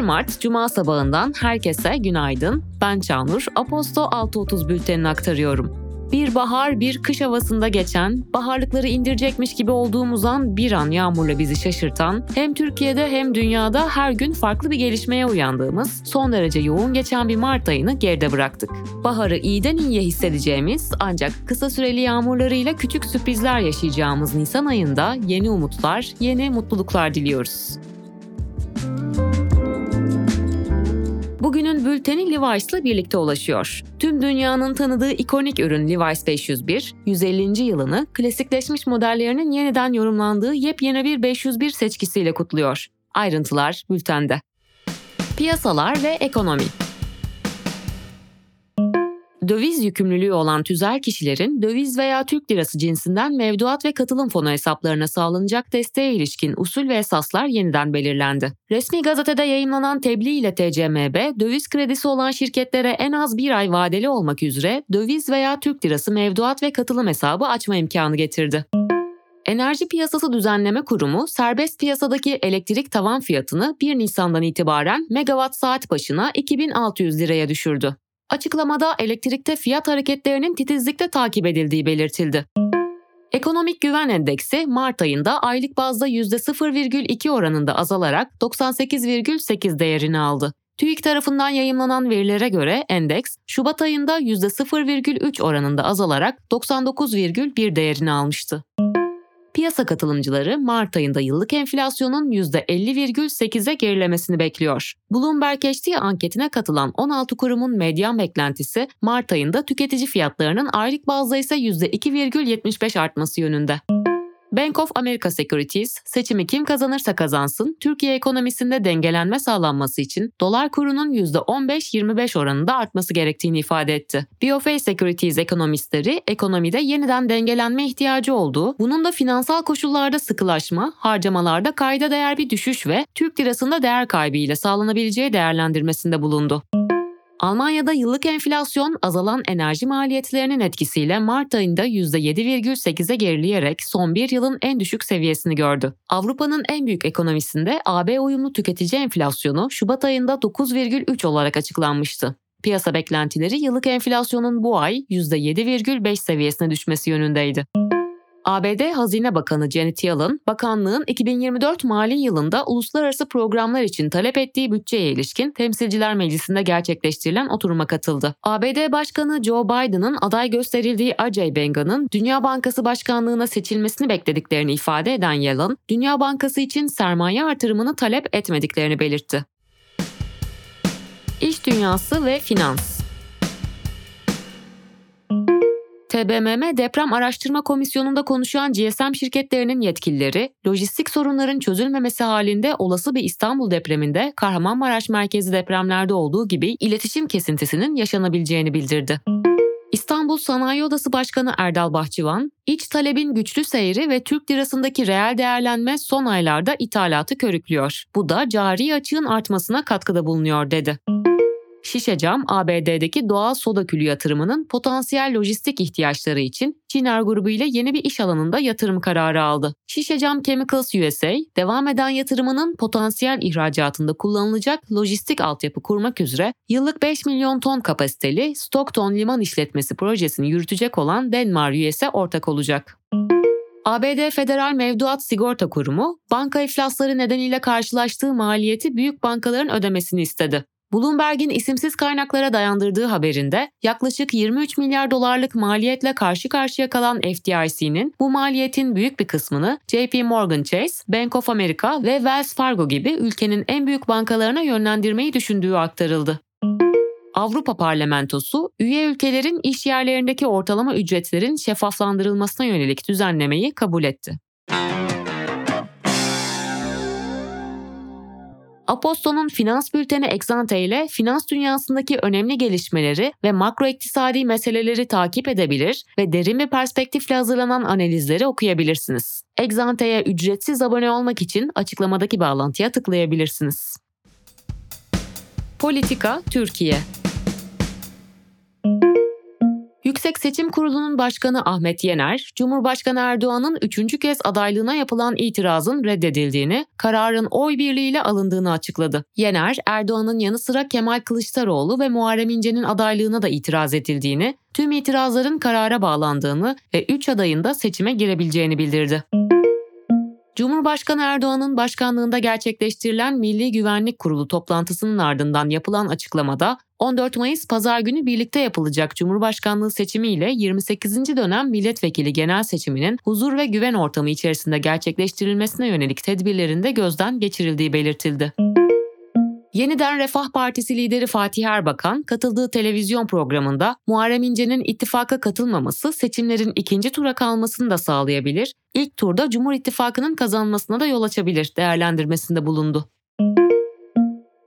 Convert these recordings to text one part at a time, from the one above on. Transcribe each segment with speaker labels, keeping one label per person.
Speaker 1: 1 Mart Cuma sabahından herkese günaydın. Ben Çağnur, Aposto 6.30 bültenini aktarıyorum. Bir bahar, bir kış havasında geçen, baharlıkları indirecekmiş gibi olduğumuz an bir an yağmurla bizi şaşırtan, hem Türkiye'de hem dünyada her gün farklı bir gelişmeye uyandığımız, son derece yoğun geçen bir Mart ayını geride bıraktık. Baharı iyiden iyiye hissedeceğimiz ancak kısa süreli yağmurlarıyla küçük sürprizler yaşayacağımız Nisan ayında yeni umutlar, yeni mutluluklar diliyoruz. Bugünün bülteni Levi's'la birlikte ulaşıyor. Tüm dünyanın tanıdığı ikonik ürün Levi's 501, 150. yılını klasikleşmiş modellerinin yeniden yorumlandığı yepyeni bir 501 seçkisiyle kutluyor. Ayrıntılar bültende. Piyasalar ve ekonomi döviz yükümlülüğü olan tüzel kişilerin döviz veya Türk lirası cinsinden mevduat ve katılım fonu hesaplarına sağlanacak desteğe ilişkin usul ve esaslar yeniden belirlendi. Resmi gazetede yayınlanan tebliğ ile TCMB, döviz kredisi olan şirketlere en az bir ay vadeli olmak üzere döviz veya Türk lirası mevduat ve katılım hesabı açma imkanı getirdi. Enerji Piyasası Düzenleme Kurumu serbest piyasadaki elektrik tavan fiyatını 1 Nisan'dan itibaren megawatt saat başına 2600 liraya düşürdü. Açıklamada elektrikte fiyat hareketlerinin titizlikle takip edildiği belirtildi. Ekonomik Güven Endeksi Mart ayında aylık bazda %0,2 oranında azalarak 98,8 değerini aldı. TÜİK tarafından yayımlanan verilere göre endeks Şubat ayında %0,3 oranında azalarak 99,1 değerini almıştı. Piyasa katılımcıları Mart ayında yıllık enflasyonun %50,8'e gerilemesini bekliyor. Bloomberg HT anketine katılan 16 kurumun medyan beklentisi Mart ayında tüketici fiyatlarının aylık bazda ise %2,75 artması yönünde. Bank of America Securities, seçimi kim kazanırsa kazansın, Türkiye ekonomisinde dengelenme sağlanması için dolar kurunun %15-25 oranında artması gerektiğini ifade etti. BofA Securities ekonomistleri ekonomide yeniden dengelenme ihtiyacı olduğu, bunun da finansal koşullarda sıkılaşma, harcamalarda kayda değer bir düşüş ve Türk lirasında değer kaybı ile sağlanabileceği değerlendirmesinde bulundu. Almanya'da yıllık enflasyon azalan enerji maliyetlerinin etkisiyle Mart ayında %7,8'e gerileyerek son bir yılın en düşük seviyesini gördü. Avrupa'nın en büyük ekonomisinde AB uyumlu tüketici enflasyonu Şubat ayında 9,3 olarak açıklanmıştı. Piyasa beklentileri yıllık enflasyonun bu ay %7,5 seviyesine düşmesi yönündeydi. ABD Hazine Bakanı Janet Yellen, bakanlığın 2024 mali yılında uluslararası programlar için talep ettiği bütçeye ilişkin Temsilciler Meclisi'nde gerçekleştirilen oturuma katıldı. ABD Başkanı Joe Biden'ın aday gösterildiği Ajay Benga'nın Dünya Bankası Başkanlığına seçilmesini beklediklerini ifade eden Yellen, Dünya Bankası için sermaye artırımını talep etmediklerini belirtti. İş dünyası ve finans TBMM Deprem Araştırma Komisyonu'nda konuşan GSM şirketlerinin yetkilileri, lojistik sorunların çözülmemesi halinde olası bir İstanbul depreminde Kahramanmaraş merkezi depremlerde olduğu gibi iletişim kesintisinin yaşanabileceğini bildirdi. İstanbul Sanayi Odası Başkanı Erdal Bahçıvan, iç talebin güçlü seyri ve Türk lirasındaki reel değerlenme son aylarda ithalatı körüklüyor. Bu da cari açığın artmasına katkıda bulunuyor dedi. Şişecam, ABD'deki doğal soda külü yatırımının potansiyel lojistik ihtiyaçları için Ciner grubu ile yeni bir iş alanında yatırım kararı aldı. Şişecam Chemicals USA, devam eden yatırımının potansiyel ihracatında kullanılacak lojistik altyapı kurmak üzere yıllık 5 milyon ton kapasiteli Stockton Liman İşletmesi projesini yürütecek olan Denmar US'e ortak olacak. ABD Federal Mevduat Sigorta Kurumu, banka iflasları nedeniyle karşılaştığı maliyeti büyük bankaların ödemesini istedi. Bloomberg'in isimsiz kaynaklara dayandırdığı haberinde yaklaşık 23 milyar dolarlık maliyetle karşı karşıya kalan FDIC'nin bu maliyetin büyük bir kısmını JP Morgan Chase, Bank of America ve Wells Fargo gibi ülkenin en büyük bankalarına yönlendirmeyi düşündüğü aktarıldı. Avrupa Parlamentosu, üye ülkelerin iş yerlerindeki ortalama ücretlerin şeffaflandırılmasına yönelik düzenlemeyi kabul etti. Aposto'nun finans bülteni Exante ile finans dünyasındaki önemli gelişmeleri ve makro iktisadi meseleleri takip edebilir ve derin bir perspektifle hazırlanan analizleri okuyabilirsiniz. Exante'ye ücretsiz abone olmak için açıklamadaki bağlantıya tıklayabilirsiniz. Politika Türkiye Yüksek Seçim Kurulu'nun başkanı Ahmet Yener, Cumhurbaşkanı Erdoğan'ın üçüncü kez adaylığına yapılan itirazın reddedildiğini, kararın oy birliğiyle alındığını açıkladı. Yener, Erdoğan'ın yanı sıra Kemal Kılıçdaroğlu ve Muharrem İnce'nin adaylığına da itiraz edildiğini, tüm itirazların karara bağlandığını ve üç adayın da seçime girebileceğini bildirdi. Cumhurbaşkanı Erdoğan'ın başkanlığında gerçekleştirilen Milli Güvenlik Kurulu toplantısının ardından yapılan açıklamada 14 Mayıs pazar günü birlikte yapılacak Cumhurbaşkanlığı seçimiyle 28. dönem milletvekili genel seçiminin huzur ve güven ortamı içerisinde gerçekleştirilmesine yönelik tedbirlerinde gözden geçirildiği belirtildi. Yeniden Refah Partisi lideri Fatih Erbakan katıldığı televizyon programında Muharrem İnce'nin ittifaka katılmaması seçimlerin ikinci tura kalmasını da sağlayabilir, ilk turda Cumhur İttifakı'nın kazanmasına da yol açabilir değerlendirmesinde bulundu.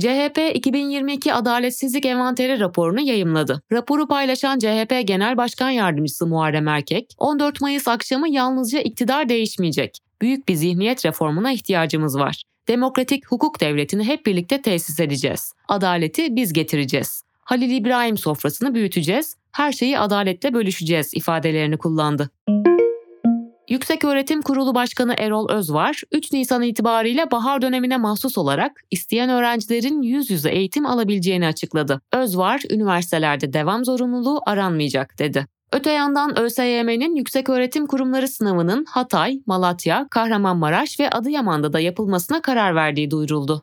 Speaker 1: CHP 2022 Adaletsizlik Envanteri raporunu yayımladı. Raporu paylaşan CHP Genel Başkan Yardımcısı Muharrem Erkek, 14 Mayıs akşamı yalnızca iktidar değişmeyecek. Büyük bir zihniyet reformuna ihtiyacımız var. Demokratik hukuk devletini hep birlikte tesis edeceğiz. Adaleti biz getireceğiz. Halil İbrahim sofrasını büyüteceğiz. Her şeyi adaletle bölüşeceğiz ifadelerini kullandı. Yükseköğretim Kurulu Başkanı Erol Özvar, 3 Nisan itibariyle bahar dönemine mahsus olarak isteyen öğrencilerin yüz yüze eğitim alabileceğini açıkladı. Özvar, üniversitelerde devam zorunluluğu aranmayacak dedi. Öte yandan ÖSYM'nin Yükseköğretim Kurumları sınavının Hatay, Malatya, Kahramanmaraş ve Adıyaman'da da yapılmasına karar verdiği duyuruldu.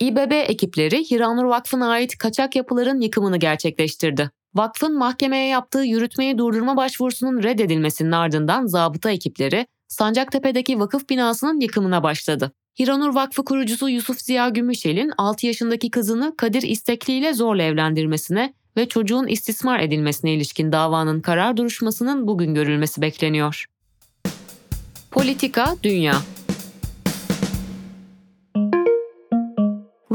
Speaker 1: İBB ekipleri Hiranur Vakfı'na ait kaçak yapıların yıkımını gerçekleştirdi. Vakfın mahkemeye yaptığı yürütmeyi durdurma başvurusunun reddedilmesinin ardından zabıta ekipleri Sancaktepe'deki vakıf binasının yıkımına başladı. Hiranur Vakfı kurucusu Yusuf Ziya Gümüşel'in 6 yaşındaki kızını Kadir İstekli ile zorla evlendirmesine ve çocuğun istismar edilmesine ilişkin davanın karar duruşmasının bugün görülmesi bekleniyor. Politika Dünya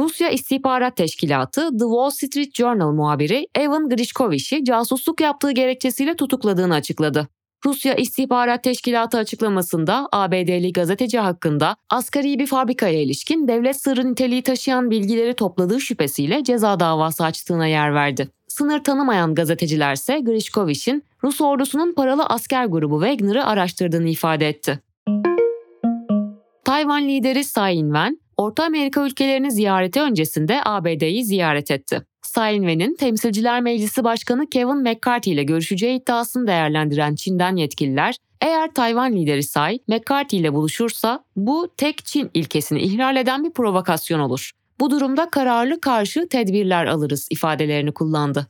Speaker 1: Rusya İstihbarat Teşkilatı The Wall Street Journal muhabiri Evan Grishkovich'i casusluk yaptığı gerekçesiyle tutukladığını açıkladı. Rusya İstihbarat Teşkilatı açıklamasında ABD'li gazeteci hakkında asgari bir fabrikaya ilişkin devlet sırrı niteliği taşıyan bilgileri topladığı şüphesiyle ceza davası açtığına yer verdi. Sınır tanımayan gazetecilerse Grishkovich'in Rus ordusunun paralı asker grubu Wagner'ı araştırdığını ifade etti. Tayvan lideri Tsai Ing-wen, Orta Amerika ülkelerini ziyareti öncesinde ABD'yi ziyaret etti. Tsai Ing-wen'in Temsilciler Meclisi Başkanı Kevin McCarthy ile görüşeceği iddiasını değerlendiren Çin'den yetkililer, eğer Tayvan lideri Tsai, McCarthy ile buluşursa bu tek Çin ilkesini ihlal eden bir provokasyon olur. Bu durumda kararlı karşı tedbirler alırız ifadelerini kullandı.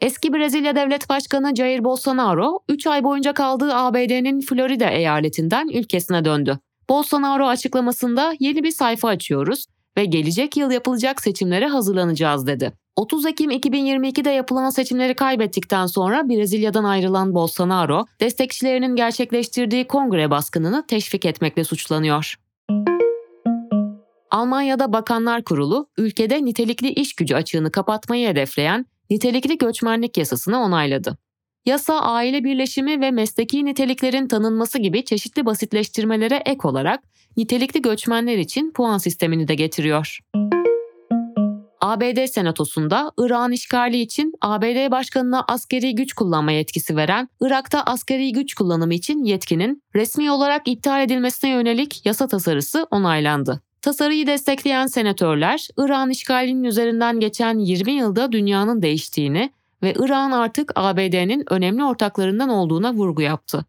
Speaker 1: Eski Brezilya Devlet Başkanı Jair Bolsonaro 3 ay boyunca kaldığı ABD'nin Florida eyaletinden ülkesine döndü. Bolsonaro açıklamasında yeni bir sayfa açıyoruz ve gelecek yıl yapılacak seçimlere hazırlanacağız dedi. 30 Ekim 2022'de yapılan seçimleri kaybettikten sonra Brezilya'dan ayrılan Bolsonaro, destekçilerinin gerçekleştirdiği kongre baskınını teşvik etmekle suçlanıyor. Almanya'da Bakanlar Kurulu, ülkede nitelikli iş gücü açığını kapatmayı hedefleyen nitelikli göçmenlik yasasını onayladı. Yasa aile birleşimi ve mesleki niteliklerin tanınması gibi çeşitli basitleştirmelere ek olarak nitelikli göçmenler için puan sistemini de getiriyor. ABD Senatosu'nda Irak'ın işgali için ABD Başkanı'na askeri güç kullanma yetkisi veren Irak'ta askeri güç kullanımı için yetkinin resmi olarak iptal edilmesine yönelik yasa tasarısı onaylandı. Tasarıyı destekleyen senatörler, İran işgalinin üzerinden geçen 20 yılda dünyanın değiştiğini ve İran artık ABD'nin önemli ortaklarından olduğuna vurgu yaptı.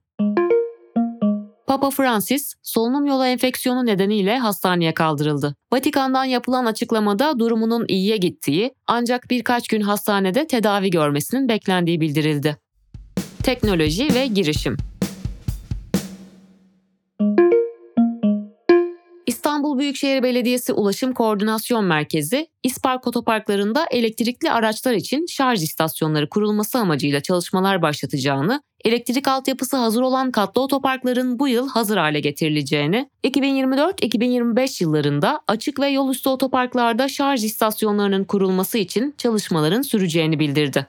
Speaker 1: Papa Francis, solunum yolu enfeksiyonu nedeniyle hastaneye kaldırıldı. Vatikan'dan yapılan açıklamada durumunun iyiye gittiği ancak birkaç gün hastanede tedavi görmesinin beklendiği bildirildi. Teknoloji ve girişim İstanbul Büyükşehir Belediyesi Ulaşım Koordinasyon Merkezi, İspark otoparklarında elektrikli araçlar için şarj istasyonları kurulması amacıyla çalışmalar başlatacağını, elektrik altyapısı hazır olan katlı otoparkların bu yıl hazır hale getirileceğini, 2024-2025 yıllarında açık ve yol üstü otoparklarda şarj istasyonlarının kurulması için çalışmaların süreceğini bildirdi.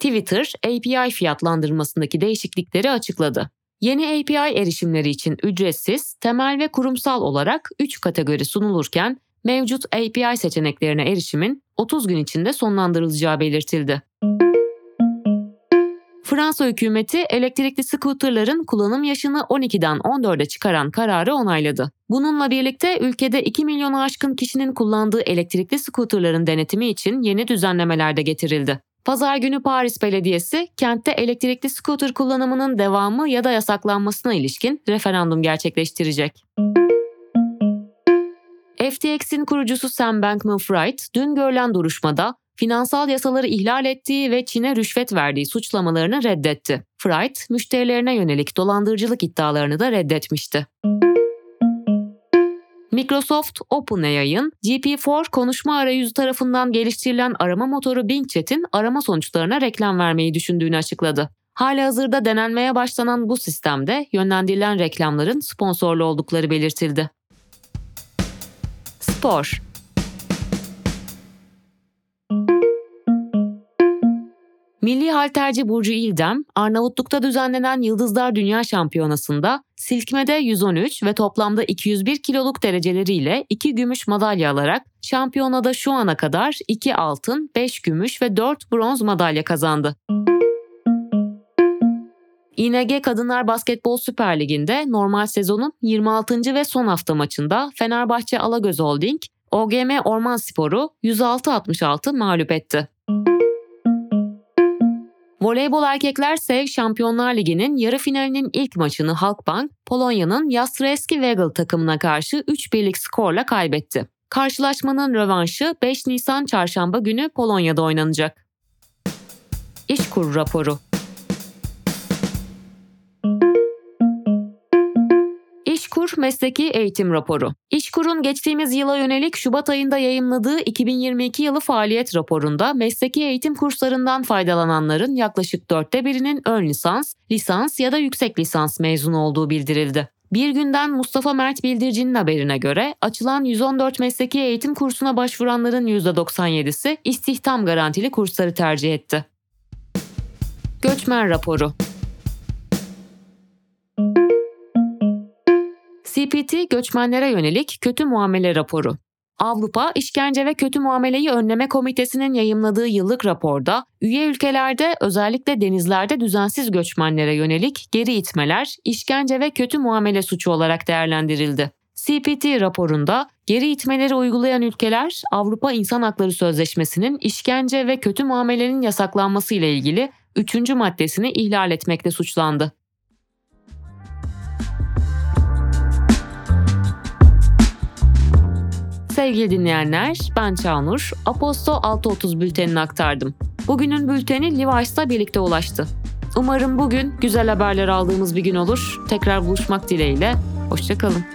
Speaker 1: Twitter, API fiyatlandırmasındaki değişiklikleri açıkladı. Yeni API erişimleri için ücretsiz, temel ve kurumsal olarak 3 kategori sunulurken mevcut API seçeneklerine erişimin 30 gün içinde sonlandırılacağı belirtildi. Fransa hükümeti elektrikli scooterların kullanım yaşını 12'den 14'e çıkaran kararı onayladı. Bununla birlikte ülkede 2 milyonu aşkın kişinin kullandığı elektrikli scooterların denetimi için yeni düzenlemeler de getirildi. Pazar günü Paris Belediyesi kentte elektrikli scooter kullanımının devamı ya da yasaklanmasına ilişkin referandum gerçekleştirecek. FTX'in kurucusu Sam Bankman-Fried dün görülen duruşmada finansal yasaları ihlal ettiği ve Çin'e rüşvet verdiği suçlamalarını reddetti. Fried, müşterilerine yönelik dolandırıcılık iddialarını da reddetmişti. Microsoft OpenAI'ın GPT-4 konuşma arayüzü tarafından geliştirilen arama motoru Bing Chat'in arama sonuçlarına reklam vermeyi düşündüğünü açıkladı. Halihazırda denenmeye başlanan bu sistemde yönlendirilen reklamların sponsorlu oldukları belirtildi. Spor Milli halterci Burcu İldem, Arnavutluk'ta düzenlenen Yıldızlar Dünya Şampiyonası'nda silkmede 113 ve toplamda 201 kiloluk dereceleriyle 2 gümüş madalya alarak şampiyonada şu ana kadar 2 altın, 5 gümüş ve 4 bronz madalya kazandı. İNG Kadınlar Basketbol Süper Ligi'nde normal sezonun 26. ve son hafta maçında Fenerbahçe Alagöz Holding, OGM Orman Sporu 106-66 mağlup etti. Voleybol Erkekler Sev Şampiyonlar Ligi'nin yarı finalinin ilk maçını Halkbank, Polonya'nın Jastrzębski Wegel takımına karşı 3 birlik skorla kaybetti. Karşılaşmanın rövanşı 5 Nisan çarşamba günü Polonya'da oynanacak. İşkur raporu İşkur Mesleki Eğitim Raporu. İşkur'un geçtiğimiz yıla yönelik Şubat ayında yayımladığı 2022 yılı faaliyet raporunda mesleki eğitim kurslarından faydalananların yaklaşık dörtte birinin ön lisans, lisans ya da yüksek lisans mezunu olduğu bildirildi. Bir günden Mustafa Mert Bildirici'nin haberine göre açılan 114 mesleki eğitim kursuna başvuranların %97'si istihdam garantili kursları tercih etti. Göçmen raporu CPT göçmenlere yönelik kötü muamele raporu. Avrupa İşkence ve Kötü Muameleyi Önleme Komitesi'nin yayımladığı yıllık raporda üye ülkelerde özellikle denizlerde düzensiz göçmenlere yönelik geri itmeler, işkence ve kötü muamele suçu olarak değerlendirildi. CPT raporunda geri itmeleri uygulayan ülkeler Avrupa İnsan Hakları Sözleşmesi'nin işkence ve kötü muamelenin yasaklanması ile ilgili 3. maddesini ihlal etmekle suçlandı. Sevgili dinleyenler, ben Çağnur. Aposto 6.30 bültenini aktardım. Bugünün bülteni Levi's'la birlikte ulaştı. Umarım bugün güzel haberler aldığımız bir gün olur. Tekrar buluşmak dileğiyle. Hoşçakalın.